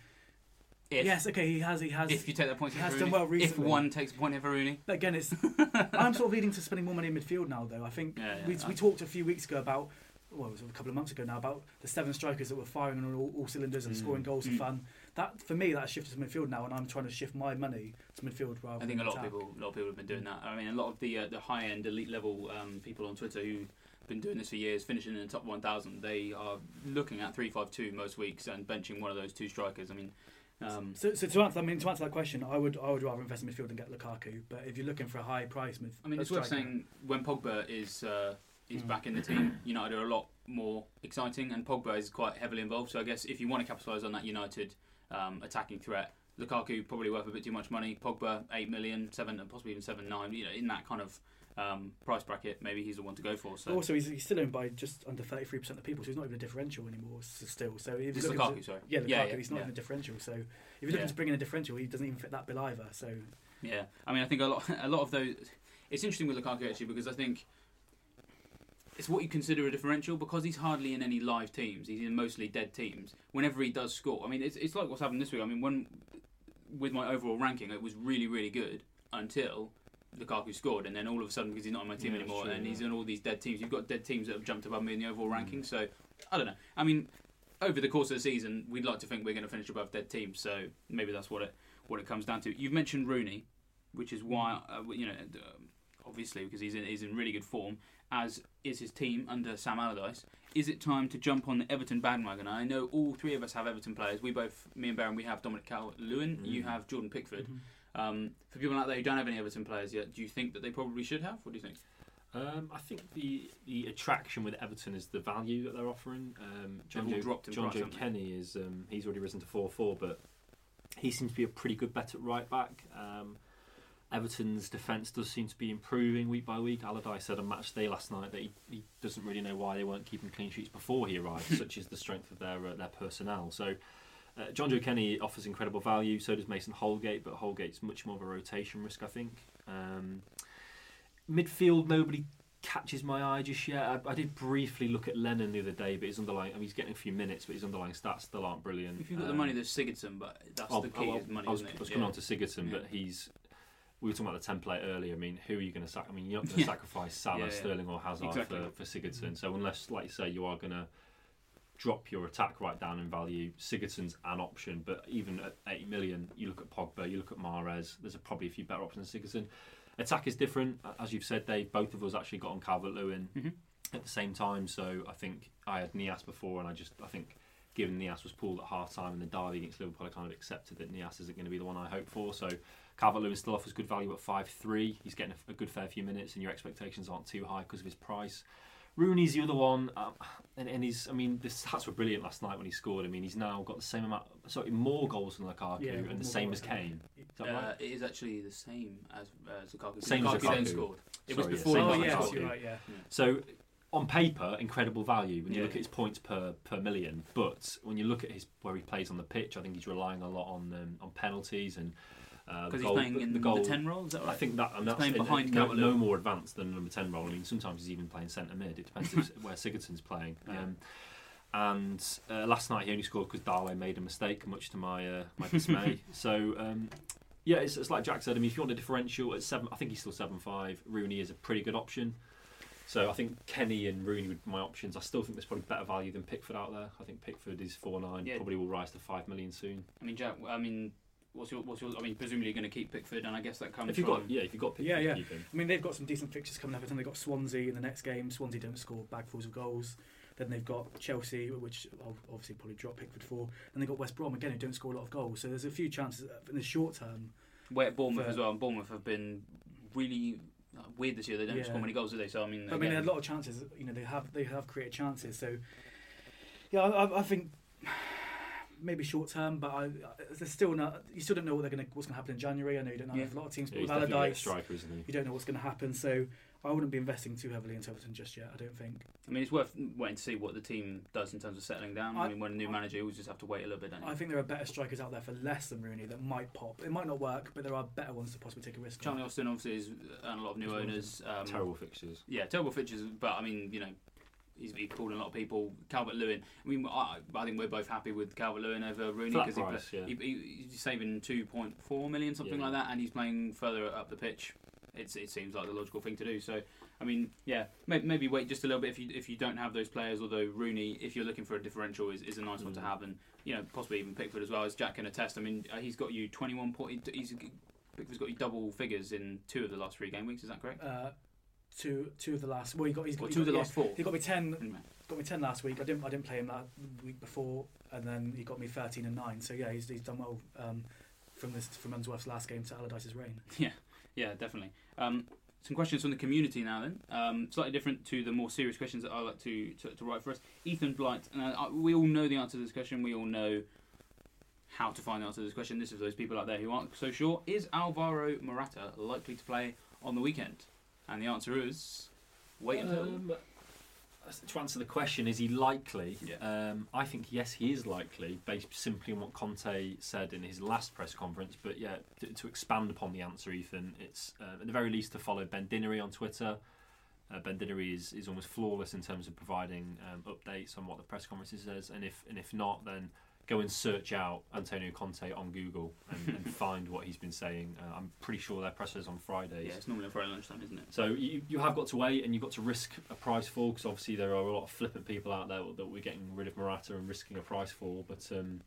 If, yes, okay, he has he has. If you take that point he has Rooney, done well recently. if one takes a point for Rooney, but again, it's I'm sort of leading to spending more money in midfield now. Though I think Yeah, yeah, we I- we talked a few weeks ago about. Well, it was a couple of months ago now about the seven strikers that were firing on all, all cylinders and Mm. scoring goals Mm. for fun. That for me, that has shifted to midfield now, and I'm trying to shift my money to midfield rather. I think a lot of people, a lot of people have been doing that. I mean, a lot of the uh, the high end elite level um, people on Twitter who've been doing this for years, finishing in the top 1,000, they are looking at three five two most weeks and benching one of those two strikers. I mean, um, So, so to answer, I mean, to answer that question, I would, I would rather invest in midfield and get Lukaku. But if you're looking for a high price mid, I mean, it's worth saying when Pogba is uh, is Mm. back in the team, United are a lot more exciting, and Pogba is quite heavily involved. So I guess if you want to capitalise on that United um, attacking threat, Lukaku probably worth a bit too much money. Pogba eight million, seven, possibly even seven nine. You know, in that kind of um, price bracket, maybe he's the one to go for. So Also, he's, he's still owned by just under 33% of people, so he's not even a differential anymore. So still, so if This you're is looking Lukaku, to, sorry. yeah, Lukaku, Yeah, yeah, he's not yeah. even a differential. So if you're looking Yeah. to bring in a differential, he doesn't even fit that bill either. So Yeah, I mean, I think a lot, a lot of those. It's interesting with Lukaku actually because I think it's what you consider a differential because he's hardly in any live teams. He's in mostly dead teams. Whenever he does score, I mean, it's it's like what's happened this week. I mean, when with my overall ranking, it was really really good until Lukaku scored, and then all of a sudden because he's not on my team Yeah, anymore, true, and yeah. he's in all these dead teams. You've got dead teams that have jumped above me in the overall ranking. So I don't know. I mean, over the course of the season, we'd like to think we're going to finish above dead teams. So maybe that's what it what it comes down to. You've mentioned Rooney, which is why uh, you know um, obviously because he's in he's in really good form, as is his team under Sam Allardyce. Is it time to jump on the Everton bandwagon? I know all three of us have Everton players. We both, me and Baron, we have Dominic Calvert-Lewin. You Mm. have Jordan Pickford. Um, for people out there who don't have any Everton players yet, do you think that they probably should have? What do you think? Um, I think the the attraction with Everton is the value that they're offering. Um, John Joe, dropped John price, Joe? Kenny is um, he's already risen to four four, but he seems to be a pretty good bet at right back. Um, Everton's defence does seem to be improving week by week. Allardyce said on match day last night that he, he doesn't really know why they weren't keeping clean sheets before he arrived, such is the strength of their uh, their personnel. So. Uh, Jonjoe Kenny offers incredible value. So does Mason Holgate, but Holgate's much more of a rotation risk, I think. Um, midfield, nobody catches my eye just yet. I, I, did briefly look at Lennon the other day, but his underlying, I mean, he's getting a few minutes, but his underlying stats still aren't brilliant. If you've got um, the money, there's Sigurdsson, but that's oh, the key. Oh, money, I was, I was coming yeah. on to Sigurdsson, yeah. but he's. We were talking about the template earlier. I mean, who are you going to sack? I mean, you're not going to yeah. sacrifice Salah, Sterling, or Hazard exactly. for, for Sigurdsson. So unless, like you say, you are going to drop your attack right down in value. Sigurdsson's an option, but even at 80 million, you look at Pogba, you look at Mahrez, there's a, probably a few better options than Sigurdsson. Attack is different, as you've said, Dave. Both of us actually got on Calvert Lewin mm-hmm. at the same time, so I think I had Niasse before, and I just I think given Niasse was pulled at half time in the derby against Liverpool, I kind of accepted that Niasse isn't going to be the one I hope for. So Calvert Lewin still offers good value at 5 3. He's getting a, a, good fair few minutes, and your expectations aren't too high because of his price. Rooney's the other one, um, and, and he's. I mean, the stats were brilliant last night when he scored. I mean, he's now got the same amount, sorry, more goals than Lukaku, Yeah, and more the same goals, as yeah. Kane. Is that Uh, right? it is actually the same as uh, Lukaku. Same as Lukaku then Lukaku. scored. It Sorry, was yeah, before. same Oh as Lukaku yes, you're right. Yeah. So on paper, incredible value when you Yeah. look at his points per per million. But when you look at his where he plays on the pitch, I think he's relying a lot on um, on penalties and Because the he's playing the, in the goal. ten role. Is that right? I think that and He's that's playing behind no, no more advanced than number ten role. I mean, sometimes he's even playing centre mid. It depends where Sigurdsson's playing. Yeah. Um, and uh, last night he only scored because Darwin made a mistake, much to my uh, my dismay. so um, yeah, it's, it's like Jack said. I mean, if you want a differential at seven, I think he's still seven five. Rooney is a pretty good option. So I think Kenny and Rooney would be my options. I still think there's probably better value than Pickford out there. I think Pickford is four nine. Yeah. Probably will rise to five million soon. I mean, Jack. I mean, what's your what's your? I mean, presumably you're going to keep Pickford, and I guess that comes If you've from. got yeah, if you've got Pickford, Yeah, yeah. keep him. I mean, they've got some decent fixtures coming up. I think they've got Swansea in the next game. Swansea don't score bagfuls of goals. Then they've got Chelsea, which I'll obviously probably drop Pickford for. And they've got West Brom again, who don't score a lot of goals. So there's a few chances in the short term. We're Bournemouth For- as well, and Bournemouth have been really uh, weird this year. They don't Yeah. score many goals, do they? So I mean, I mean, they again, had a lot of chances. You know, they have they have created chances. So yeah, I, I- I think maybe short term, but I, I, there's still not. You still don't know what they're gonna what's gonna happen in January. I know you don't know Yeah. a lot of teams, Yeah, but he's a Allardyce, striker, isn't he? you don't know what's going to happen. So I wouldn't be investing too heavily into Everton just yet. I don't think. I mean, it's worth waiting to see what the team does in terms of settling down. I, I- mean, when a new I- manager, you always just have to wait a little bit. Don't you? I think there are better strikers out there for less than Rooney that might pop. It might not work, but there are better ones to possibly take a risk. on. Charlie Austin obviously is and a lot of new As well, owners. Um, Terrible fixtures. Yeah, terrible fixtures, but I mean, you know, he's, he's called a lot of people. Calvert Lewin. I mean, I, I think we're both happy with Calvert Lewin over Rooney because he, yeah. he, he, he's saving two point four million, something Yeah. like that, and he's playing further up the pitch. It's, it seems like the logical thing to do. So, I mean, yeah, maybe, maybe wait just a little bit if you if you don't have those players. Although Rooney, if you're looking for a differential, is, is a nice one to Mm. have, and you know possibly even Pickford as well as Jack can attest. I mean, uh, he's got you 21 point. He's Pickford's got you double figures in two of the last three game weeks. Is that correct? Uh, two two of the last. Well, he got he's got two of the he got- last four. He got me ten. Anyway. Got me ten last week. I didn't I didn't play him that week before, and then he got me thirteen and nine. So yeah, he's, he's done well um, from this from Unsworth's last game to Allardyce's reign. Yeah, yeah, definitely. Um, some questions from the community now, then. Um, slightly different to the more serious questions that I like to, to, to write for us. Ethan Blight, and uh, we all know the answer to this question. We all know how to find the answer to this question. This is those people out there who aren't so sure. Is Alvaro Morata likely to play on the weekend? And the answer is wait until. Um, to answer the question, is he likely? Yeah. Um, I think yes, he is likely, based simply on what Conte said in his last press conference. But yeah, to, to expand upon the answer, Ethan, it's uh, at the very least to follow Ben Dinnery on Twitter. Uh, ben Dinnery is, is almost flawless in terms of providing um, updates on what the press conference says, and if and if not, then go and search out Antonio Conte on Google and, and find what he's been saying. Uh, I'm pretty sure their press is on Fridays. Yeah, it's normally on Friday lunchtime, isn't it? So you, you have got to wait, and you've got to risk a price fall because obviously there are a lot of flippant people out there that we're getting rid of Morata and risking a price fall. But um,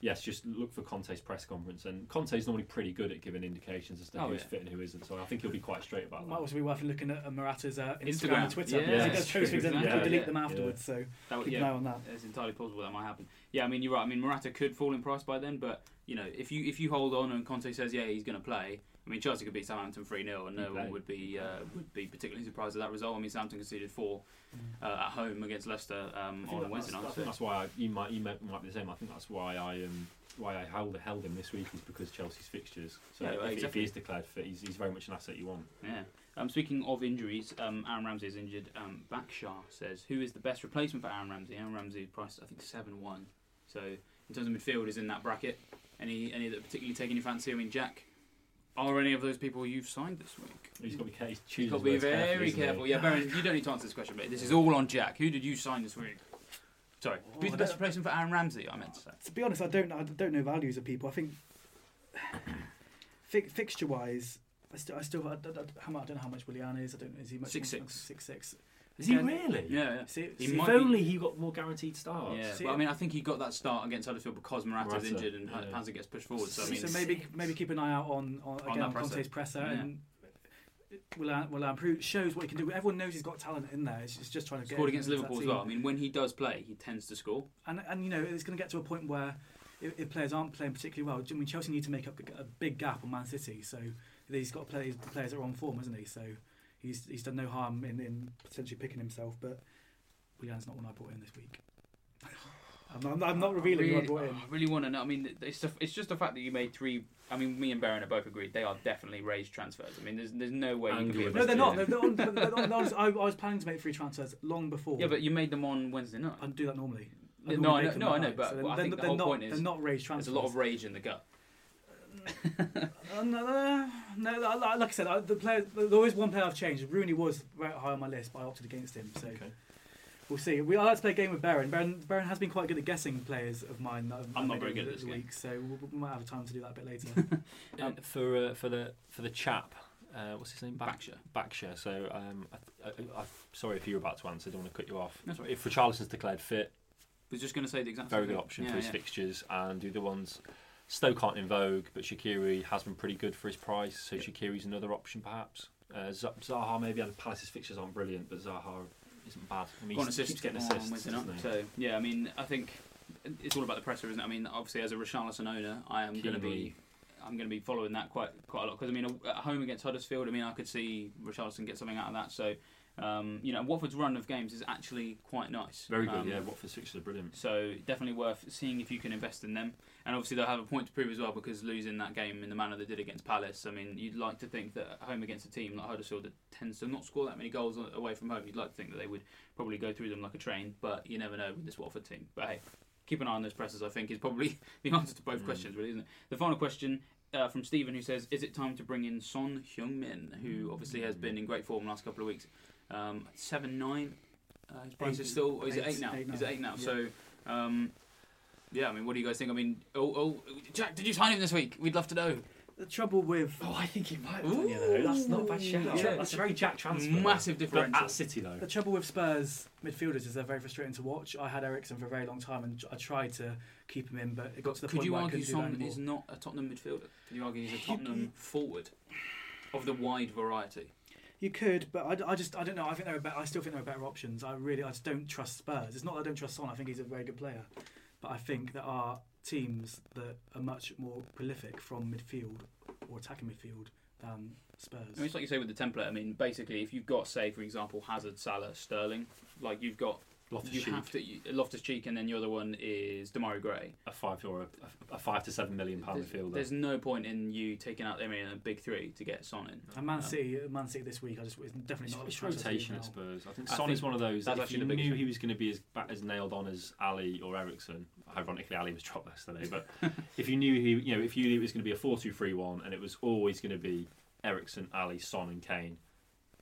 yes, just look for Conte's press conference, and Conte's normally pretty good at giving indications as to Oh, who's yeah. fit and who isn't. So I think he'll be quite straight about that. Might also be worth looking at uh, Morata's uh, Instagram, Instagram. and Twitter. Yeah, because he does post true. things and Yeah, he'll delete yeah, them yeah. afterwards. So That would, keep yeah, an eye on that. It's entirely possible that might happen. Yeah, I mean you're right. I mean Morata could fall in price by then, but you know if you if you hold on and Conte says yeah he's going to play, I I mean, Chelsea could beat Southampton three 0 and no Good one would be uh, would be particularly surprised at that result. I mean, Southampton conceded four uh, at home against Leicester um, on that- Wednesday night. I think that's why I, you might you might, might be the same. I think that's why I um, why I held held him this week is because Chelsea's fixtures. So Yeah, if, if he is declared fit, he's, he's very much an asset you want. Yeah. Um, speaking of injuries, um, Aaron Ramsey is injured. Um, Bakshaw says, "Who is the best replacement for Aaron Ramsey?" Aaron Ramsey priced, I think, seven one. So in terms of midfielders in that bracket, any any that particularly taking your fancy? I mean, Jack, are any of those people you've signed this week? He's got to be, ca- he's You've got to be very isn't careful. Yeah, Baron, you don't need to answer this question, but this is all on Jack. Who did you sign this week? Sorry, Oh, who's the best replacement for Aaron Ramsey? I meant to say. To be honest, I don't I don't know values of people. I think fi- fixture wise, I still I still I don't, I don't- how much, I don't know how much Willian is. I don't know is he much Six, six. six six. Is he really? Yeah, yeah. See, He see, might If be- only he got more guaranteed starts. Yeah, See, but I mean, I think he got that start against Huddersfield because Morata's Morata, injured and yeah. Panzer gets pushed forward. So I so, maybe maybe keep an eye out on on, again, that on presser. Conte's presser Yeah. and. Will uh, will uh, improve shows what he can do. Everyone knows he's got talent in there. It's just, just trying to get scored against Liverpool as well. I mean, when he does play, he tends to score. And and you know it's going to get to a point where if, if players aren't playing particularly well, I mean Chelsea need to make up a big gap on Man City. So he's got to play the players that are on form, hasn't he? So he's he's done no harm in, in potentially picking himself. But Willian's not one I brought in this week. I'm not, I'm not, I'm not revealing who I really, brought in. I really want to know. I mean, it's the, it's just the fact that you made three. I mean, me and Baron are both agreed they are definitely raised transfers. I mean, there's there's no way you can be. No, they're not. They're, they're on, they're on, they're I, I was planning to make three transfers long before. Yeah, but you made them on Wednesday night. I do that normally. I No, I know- no, I know, but So I they're, think the whole not, point is they're not raised transfers. There's a lot of rage in the gut. Uh, no, no, no, no, like like I said, I, the player, there was one player I've changed. Rooney was very high on my list, but I opted against him. So Okay. we'll see. We I like to play a game with Baron. Baron, Baron has been quite good at guessing players of mine. That I've- I'm not very good at this the game. week, so we, we might have time to do that a bit later. Um, for uh, for the for the chap, uh, what's his name? Back, Backshire. Backshire. So um, I, I, I, sorry if you're about to answer. I don't want to cut you off. That's all right. If Richarlison's declared fit, was just going to say the exact very same good thing. option Yeah, for his yeah. fixtures. And the other ones, Stoke aren't in vogue, but Shaqiri has been pretty good for his price. So Yeah. Shaqiri's another option perhaps. Uh, Zaha maybe, and Palace's fixtures aren't brilliant, but Zaha isn't bad. I mean, he assist keeps getting assists. Wednesday night. doesn't he? So yeah, I mean, I think it's all about the presser, isn't it? I mean, obviously as a Richarlison owner, I am going to be. I'm going to be following that quite quite a lot because I mean at home against Huddersfield, I mean I could see Richarlison get something out of that. So um, you know Watford's run of games is actually quite nice. Very good, Um, yeah. Watford's fixtures are brilliant. So definitely worth seeing if you can invest in them. And obviously they'll have a point to prove as well because losing that game in the manner they did against Palace. I mean, you'd like to think that at home against a team like Huddersfield that tends to not score that many goals away from home, you'd like to think that they would probably go through them like a train. But you never know with this Watford team. But hey, keep an eye on those presses. I think is probably the answer to both Mm. questions, really, isn't it? The final question. Uh, from Stephen, who says, "Is it time to bring in Son Heung-min, who obviously has been in great form the last couple of weeks? Um, seven nine, uh, his price Eight- is still. Or is it eight- eight now? eight Is it eight now? Yeah. So, um, yeah. I mean, what do you guys think? I mean, oh, oh, Jack, did you sign him this week? We'd love to know. the trouble with Oh, I think he might. have done, you you know. know. That's not a bad shout. Yeah. That's a very Jack transfer. Massive difference at City though. The trouble with Spurs midfielders is they're very frustrating to watch. I had Eriksen for a very long time, and I tried to keep him in, but it got to the Could point you where I argue couldn't do that Son is not a Tottenham midfielder? Could you argue he's a Tottenham forward of the wide variety? You could, but I, I just I don't know. I think there are better, I still think there are better options. I really I just don't trust Spurs. It's not that I don't trust Son. I think he's a very good player, but I think there are teams that are much more prolific from midfield or attacking midfield than Spurs. I mean, it's like you say with the template. I mean, basically, if you've got, say, for example, Hazard, Salah, Sterling, like you've got, Loftus you Cheek, have to you, Loftus Cheek, and then the other one is Demarai Gray. a five or a, a five to seven million pound There's, midfielder. there's no point in you taking out them in a big three to get Son in. and Man Um, City, Man City this week, I just it's definitely It's, not. it's transfer rotation do at. Spurs. I think I Son think is one of those. that's if actually you the knew thing. he was going to be as ba- as nailed on as Alli or Eriksen, ironically Alli was dropped yesterday. But if you knew he, you know, if you knew it was going to be a four-two-three-one, and it was always going to be Eriksen, Alli, Son, and Kane.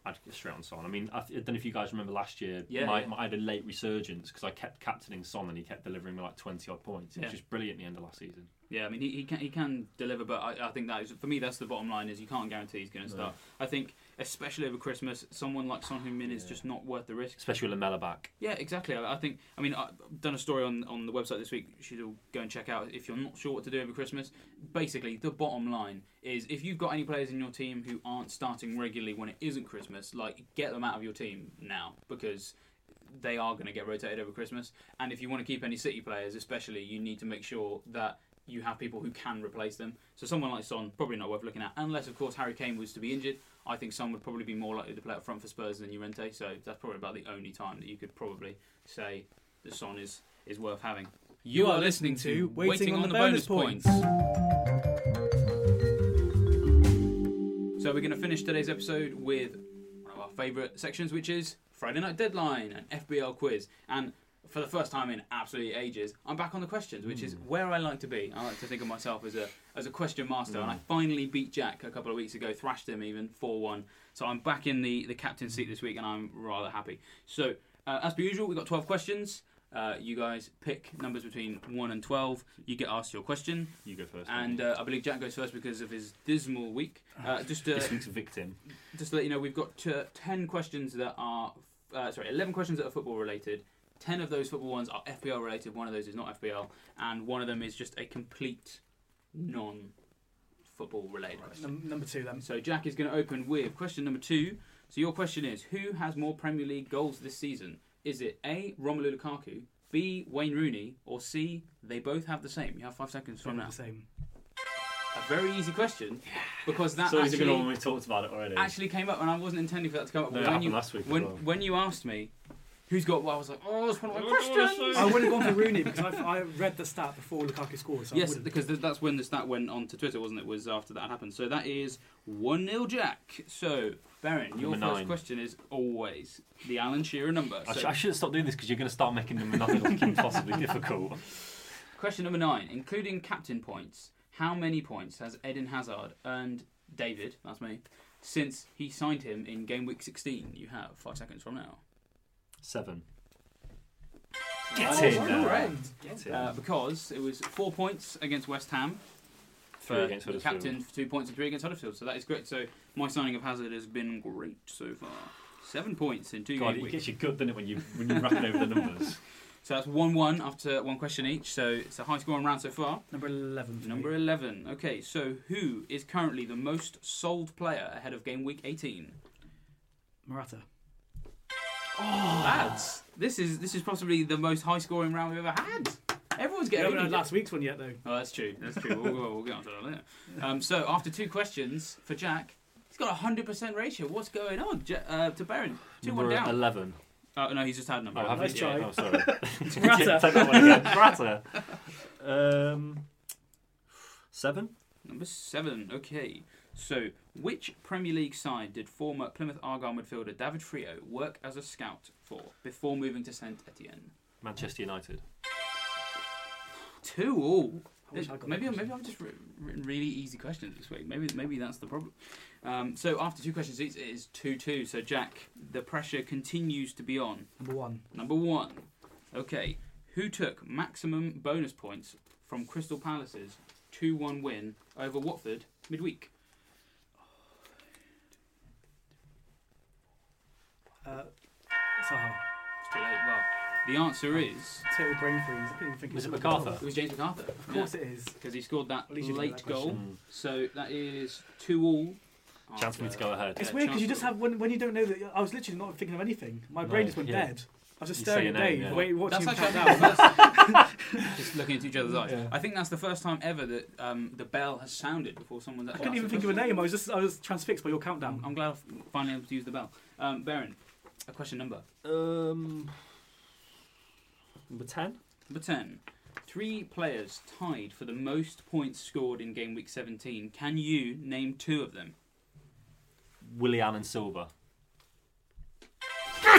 I'd get straight on Son. I mean, I, th- I don't know if you guys remember last year. Yeah, my, yeah. my- I had a late resurgence because I kept captaining Son and he kept delivering me like twenty odd points. It was just brilliant at the end of last season. Yeah, I mean, he, he can he can deliver, but I, I think that is for me. That's the bottom line: is you can't guarantee he's going to No. start. I think, especially over Christmas, someone like Son Heung-min is Yeah. just not worth the risk. Especially with Lamela back. Yeah, exactly. I, I think. I mean, I've done a story on on the website this week. You should all go and check out if you're not sure what to do over Christmas. Basically, the bottom line is if you've got any players in your team who aren't starting regularly when it isn't Christmas, like get them out of your team now because they are going to get rotated over Christmas. And if you want to keep any City players, especially, you need to make sure that you have people who can replace them. So someone like Son probably not worth looking at, unless of course Harry Kane was to be injured. I think Son would probably be more likely to play up front for Spurs than Llorente. So that's probably about the only time that you could probably say that Son is is worth having. You, are listening to Waiting, on, the, bonus, points. So we're going to finish today's episode with one of our favourite sections, which is Friday Night Deadline, an FPL quiz. And for the first time in absolutely ages, I'm back on the questions, which is hmm. where I like to be. I like to think of myself as a as a question master, and I finally beat Jack a couple of weeks ago, thrashed him even four one. So I'm back in the the captain seat this week, and I'm rather happy. So uh, as per usual, we've got 12 questions. Uh, you guys pick numbers between one and 12. You get asked your question, You go first. and uh, I believe Jack goes first because of his dismal week. Uh, just to this week's victim. just to let you know, we've got uh, 10 questions that are, uh, sorry, 11 questions that are football related. 10 of those football ones are FPL related, one of those is not FPL, and one of them is just a complete non football related question. Num- number two then. So Jack is going to open with question number two. So your question is Who has more Premier League goals this season? Is it A. Romelu Lukaku, B. Wayne Rooney, or C. They both have the same? You have five seconds from now. The same. A very easy question because that so is it actually, good one when we talked about it already? actually came up, and I wasn't intending for that to come up. No, but it when happened you last week as when well. when you asked me who's got what, I was like, oh, that's one of my I don't know what to questions. I would have gone for Rooney because I, I read the stat before Lukaku scored. So Yes, because th- that's when the stat went onto Twitter, wasn't it? Was after that happened. So that is one 0 Jack. So Baron, your Number first nine. question is always the Alan Shearer number. I, sh- So I should stop doing this because you're going to start making them nothing look impossibly difficult. question number nine, including captain points, how many points has Eden Hazard earned David? That's me. Since he signed him in game week 16, you have five seconds from now. Seven. Oh, Get in there. correct. Get in. Uh, because it was four points against West Ham. Three for against the Huddersfield. captain, for two points and three against Huddersfield. So that is great. So my signing of Hazard has been great so far. Seven points in two God, game it weeks. gets your gut, doesn't it, when you when you're rapping over the numbers? So that's one-one after one question each. So it's a high-scoring round so far. Number 11. Number me. eleven. Okay, so who is currently the most sold player ahead of game week eighteen? Morata. Lads, this is this is possibly the most high-scoring round we've ever had. Everyone's We getting. haven't had really last week's one yet though. Oh, that's true. That's true. We'll, we'll, we'll get on to that later. Um, so after two questions for Jack, he's got a hundred percent ratio. What's going on? Ja- uh, to Baron, two one Number down. Eleven. Oh no, he's just had number. Oh, have Nice you? try. Oh, sorry. Morata. Take that one again. Morata. Um, seven. Number seven. Okay. So, which Premier League side did former Plymouth Argyle midfielder David Friio work as a scout for before moving to Saint Etienne? Manchester United. Two all. I wish I got Maybe that maybe I've just written written really easy questions this week. Maybe maybe that's the problem. Um, so after two questions each, it is two two. So Jack, the pressure continues to be on. Number one. Number one. Okay. Who took maximum bonus points from Crystal Palace's 2 1 win over Watford midweek? Uh, Zaha. It's too late. Well, the answer is. Total brain freeze. I couldn't even think Was it the McArthur? It was James McArthur. Of course it is. Because he scored that least you know late that goal. question. So that is 2 all. Chance for me to go ahead. It's Yeah, weird because you just have when, when you don't know that. I was literally not thinking of anything. My brain No, just went yeah. dead. I was just You staring say at name, Dave, yeah. waiting, watching That's him actually count down. that's- just looking into each other's eyes. Yeah. I think that's the first time ever that um, the bell has sounded before someone's I actually. couldn't even asked think of a question. name. I was just I was transfixed by your countdown. I'm glad I've finally able to use the bell. Um, Baron, a question number. Um, number ten. Number 10. Three players tied for the most points scored in game week 17. Can you name two of them? Willian and Silva.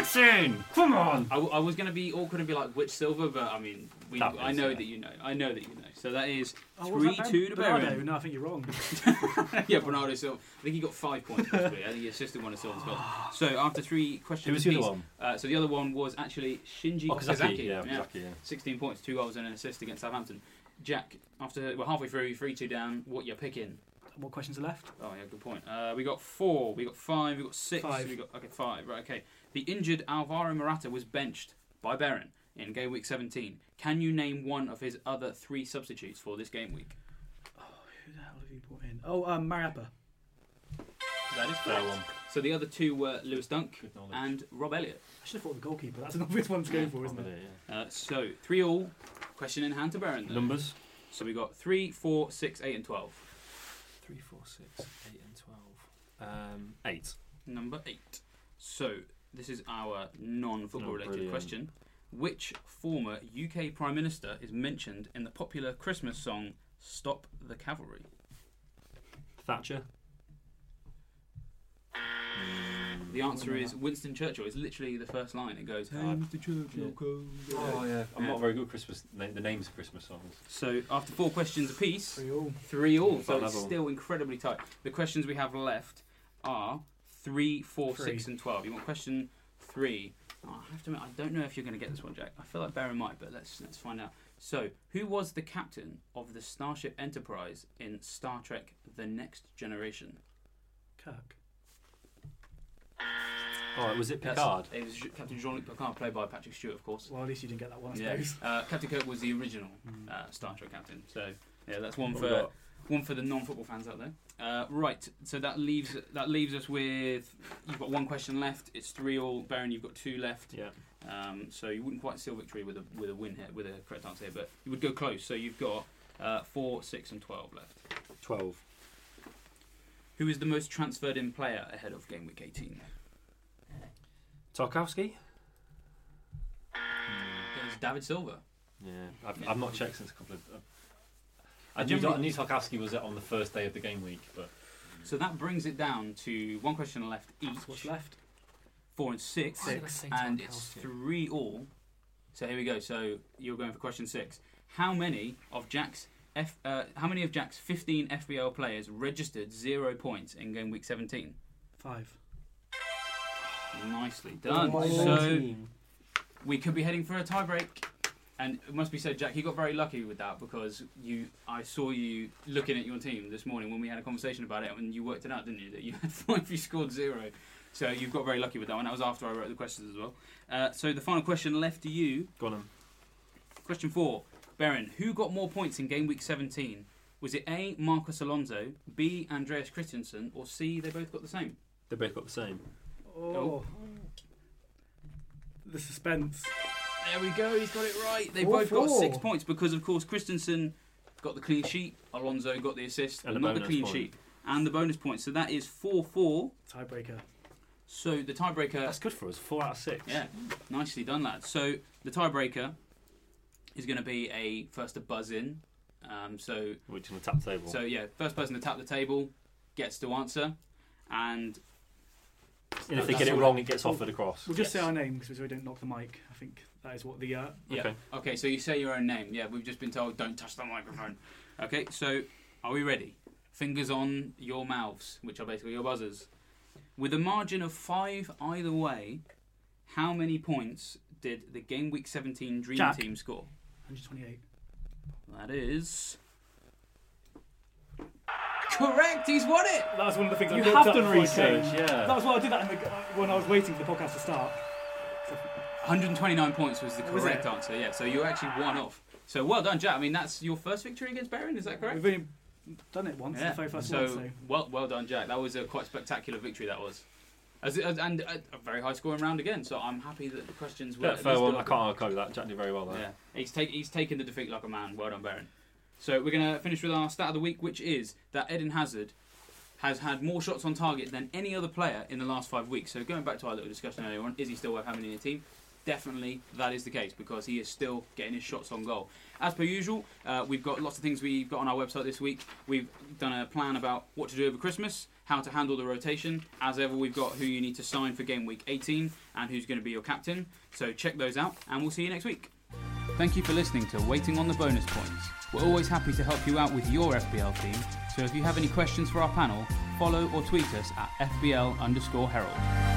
Get! Come on! I was going to be awkward and be like, which silver? But I mean, we, That I was, know yeah. that you know. I know that you know. So that is Oh, what was 3 that 2 then? to Bernardo? Baron. No, I think you're wrong. yeah, Bernardo Silva. I think he got five points, possibly. I think he assisted one of Silva's goals. So after three questions Who was the other apiece- one? Uh, so the other one was actually Shinji Okazaki. Okazaki. Yeah, Okazaki, yeah. 16 points, two goals and an assist against Southampton. Jack, after well halfway through, three two down. What you're picking? What questions are left? Oh yeah, good point. Uh, we got four, we got five, we got six, Five. we got okay five. Right, okay. The injured Alvaro Morata was benched by Baron in game week 17. Can you name one of his other three substitutes for this game week? Oh, who the hell have you brought in? Oh, um, Mariappa. That is correct. one. So the other two were Lewis Dunk and Rob Elliott. I should have thought of the goalkeeper. That's an obvious one to go for, isn't it? Uh, so three all. Question in hand to Baron. Then. Numbers. So we got three, four, six, eight, and twelve. Three, four, six, eight, and twelve. Um, eight. Number eight. So this is our non-football Oh, related brilliant. question. Which former UK Prime Minister is mentioned in the popular Christmas song "Stop the Cavalry"? Thatcher. The answer is Winston Churchill. It's literally the first line. It goes, "Hey, Mr. Churchill, come." Oh yeah. I'm Yeah. not very good at Christmas. na- The names of Christmas songs. So after four questions apiece, Three all. three all. So Fun it's level. still incredibly tight. The questions we have left are three, four, Three. six, and twelve. You want question three? Oh, I have to admit, I don't know if you're going to get this one, Jack. I feel like Baron might, but let's let's find out. So, who was the captain of the Starship Enterprise in Star Trek: The Next Generation? Kirk. Oh, was it That's- Picard? It was Captain Jean-Luc Picard, played by Patrick Stewart, of course. Well, at least you didn't get that one, I Yeah. suppose. Uh, Captain Kirk was the original uh, Star Trek captain. So, yeah, that's one What for? One for the non-football fans out there. Uh, right, so that leaves that leaves us with you've got one question left. It's three all. Baron, you've got two left. Yeah. Um, so you wouldn't quite seal victory with a with a win here with a correct answer here, but you would go close. So you've got uh, four, six, and twelve left. Twelve. Who is the most transferred in player ahead of game week eighteen? Tarkowski. It's David Silva. Yeah. I've, Yeah. I've not checked since a couple of. I I knew, I knew Tarkowski was it on the first day of the game week, but So that brings it down to one question left each. What's left? Four and six. Why did I say and it's three all. So here we go. So you're going for question six. How many of Jack's F, uh, how many of Jack's 15 FPL players registered zero points in game week 17? Five. Nicely done. Oh, so we could be heading for a tiebreak. And it must be said, Jack, you got very lucky with that because you, I saw you looking at your team this morning when we had a conversation about it, and you worked it out, didn't you? That you had five, you scored zero. So you've got very lucky with that one. That was after I wrote the questions as well. Uh, so the final question left to you Go on. then. Question four. Baron, who got more points in game week 17? Was it A. Marcus Alonso, B. Andreas Christensen, or C. They both got the same? They both got the same. Oh. The suspense. There we go. He's got it right. They Four, both got four. six points because, of course, Christensen got the clean sheet. Alonso got the assist, And but the not the bonus clean point. sheet, and the bonus point. So that is four-four. Tiebreaker. So the tiebreaker. That's good for us. Four out of six. Yeah, nicely done, lads. So the tiebreaker is going to be a first to buzz in. Um, so Which on the tap table. So yeah, first person to tap the table gets to answer, and and if they get it wrong, it gets offered across. We'll just Yes. say our names so we don't knock the mic. I think that is what the. Uh, yeah. Okay. Okay. so you say your own name. Yeah, we've just been told don't touch the microphone. Okay, so are we ready? Fingers on your mouths, which are basically your buzzers. With a margin of five either way, how many points did the game week 17 Dream Jack. Team score? 128. That is correct. He's won it. That was one of the things I You looked have up done before I research, yeah. That was why I did that in the, uh, when I was waiting for the podcast to start. 129 points was the Was correct it? answer. Yeah, so you actually won off. So well done, Jack. I mean, that's your first victory against Baron. Is that correct? We've only done it once, Yeah. the very first so, one. So well, well done, Jack. That was a quite spectacular victory. That was, As, as, and a, a very high scoring round again. So I'm happy that the questions were. Yeah, fair least one. I can't argue that. Jack did very well there. Yeah, he's take, he's taken the defeat like a man. Well done, Baron. So we're gonna finish with our stat of the week, which is that Eden Hazard has had more shots on target than any other player in the last five weeks. So going back to our little discussion earlier on, is he still worth having in your team? Definitely, that is the case because he is still getting his shots on goal. As per usual, uh, we've got lots of things we've got on our website this week. We've done a plan about what to do over Christmas, how to handle the rotation. As ever, we've got who you need to sign for game week 18 and who's going to be your captain. So check those out, and we'll see you next week. Thank you for listening to Waiting on the Bonus Points. We're always happy to help you out with your FPL team, so if you have any questions for our panel, follow or tweet us at FPL underscore Herald.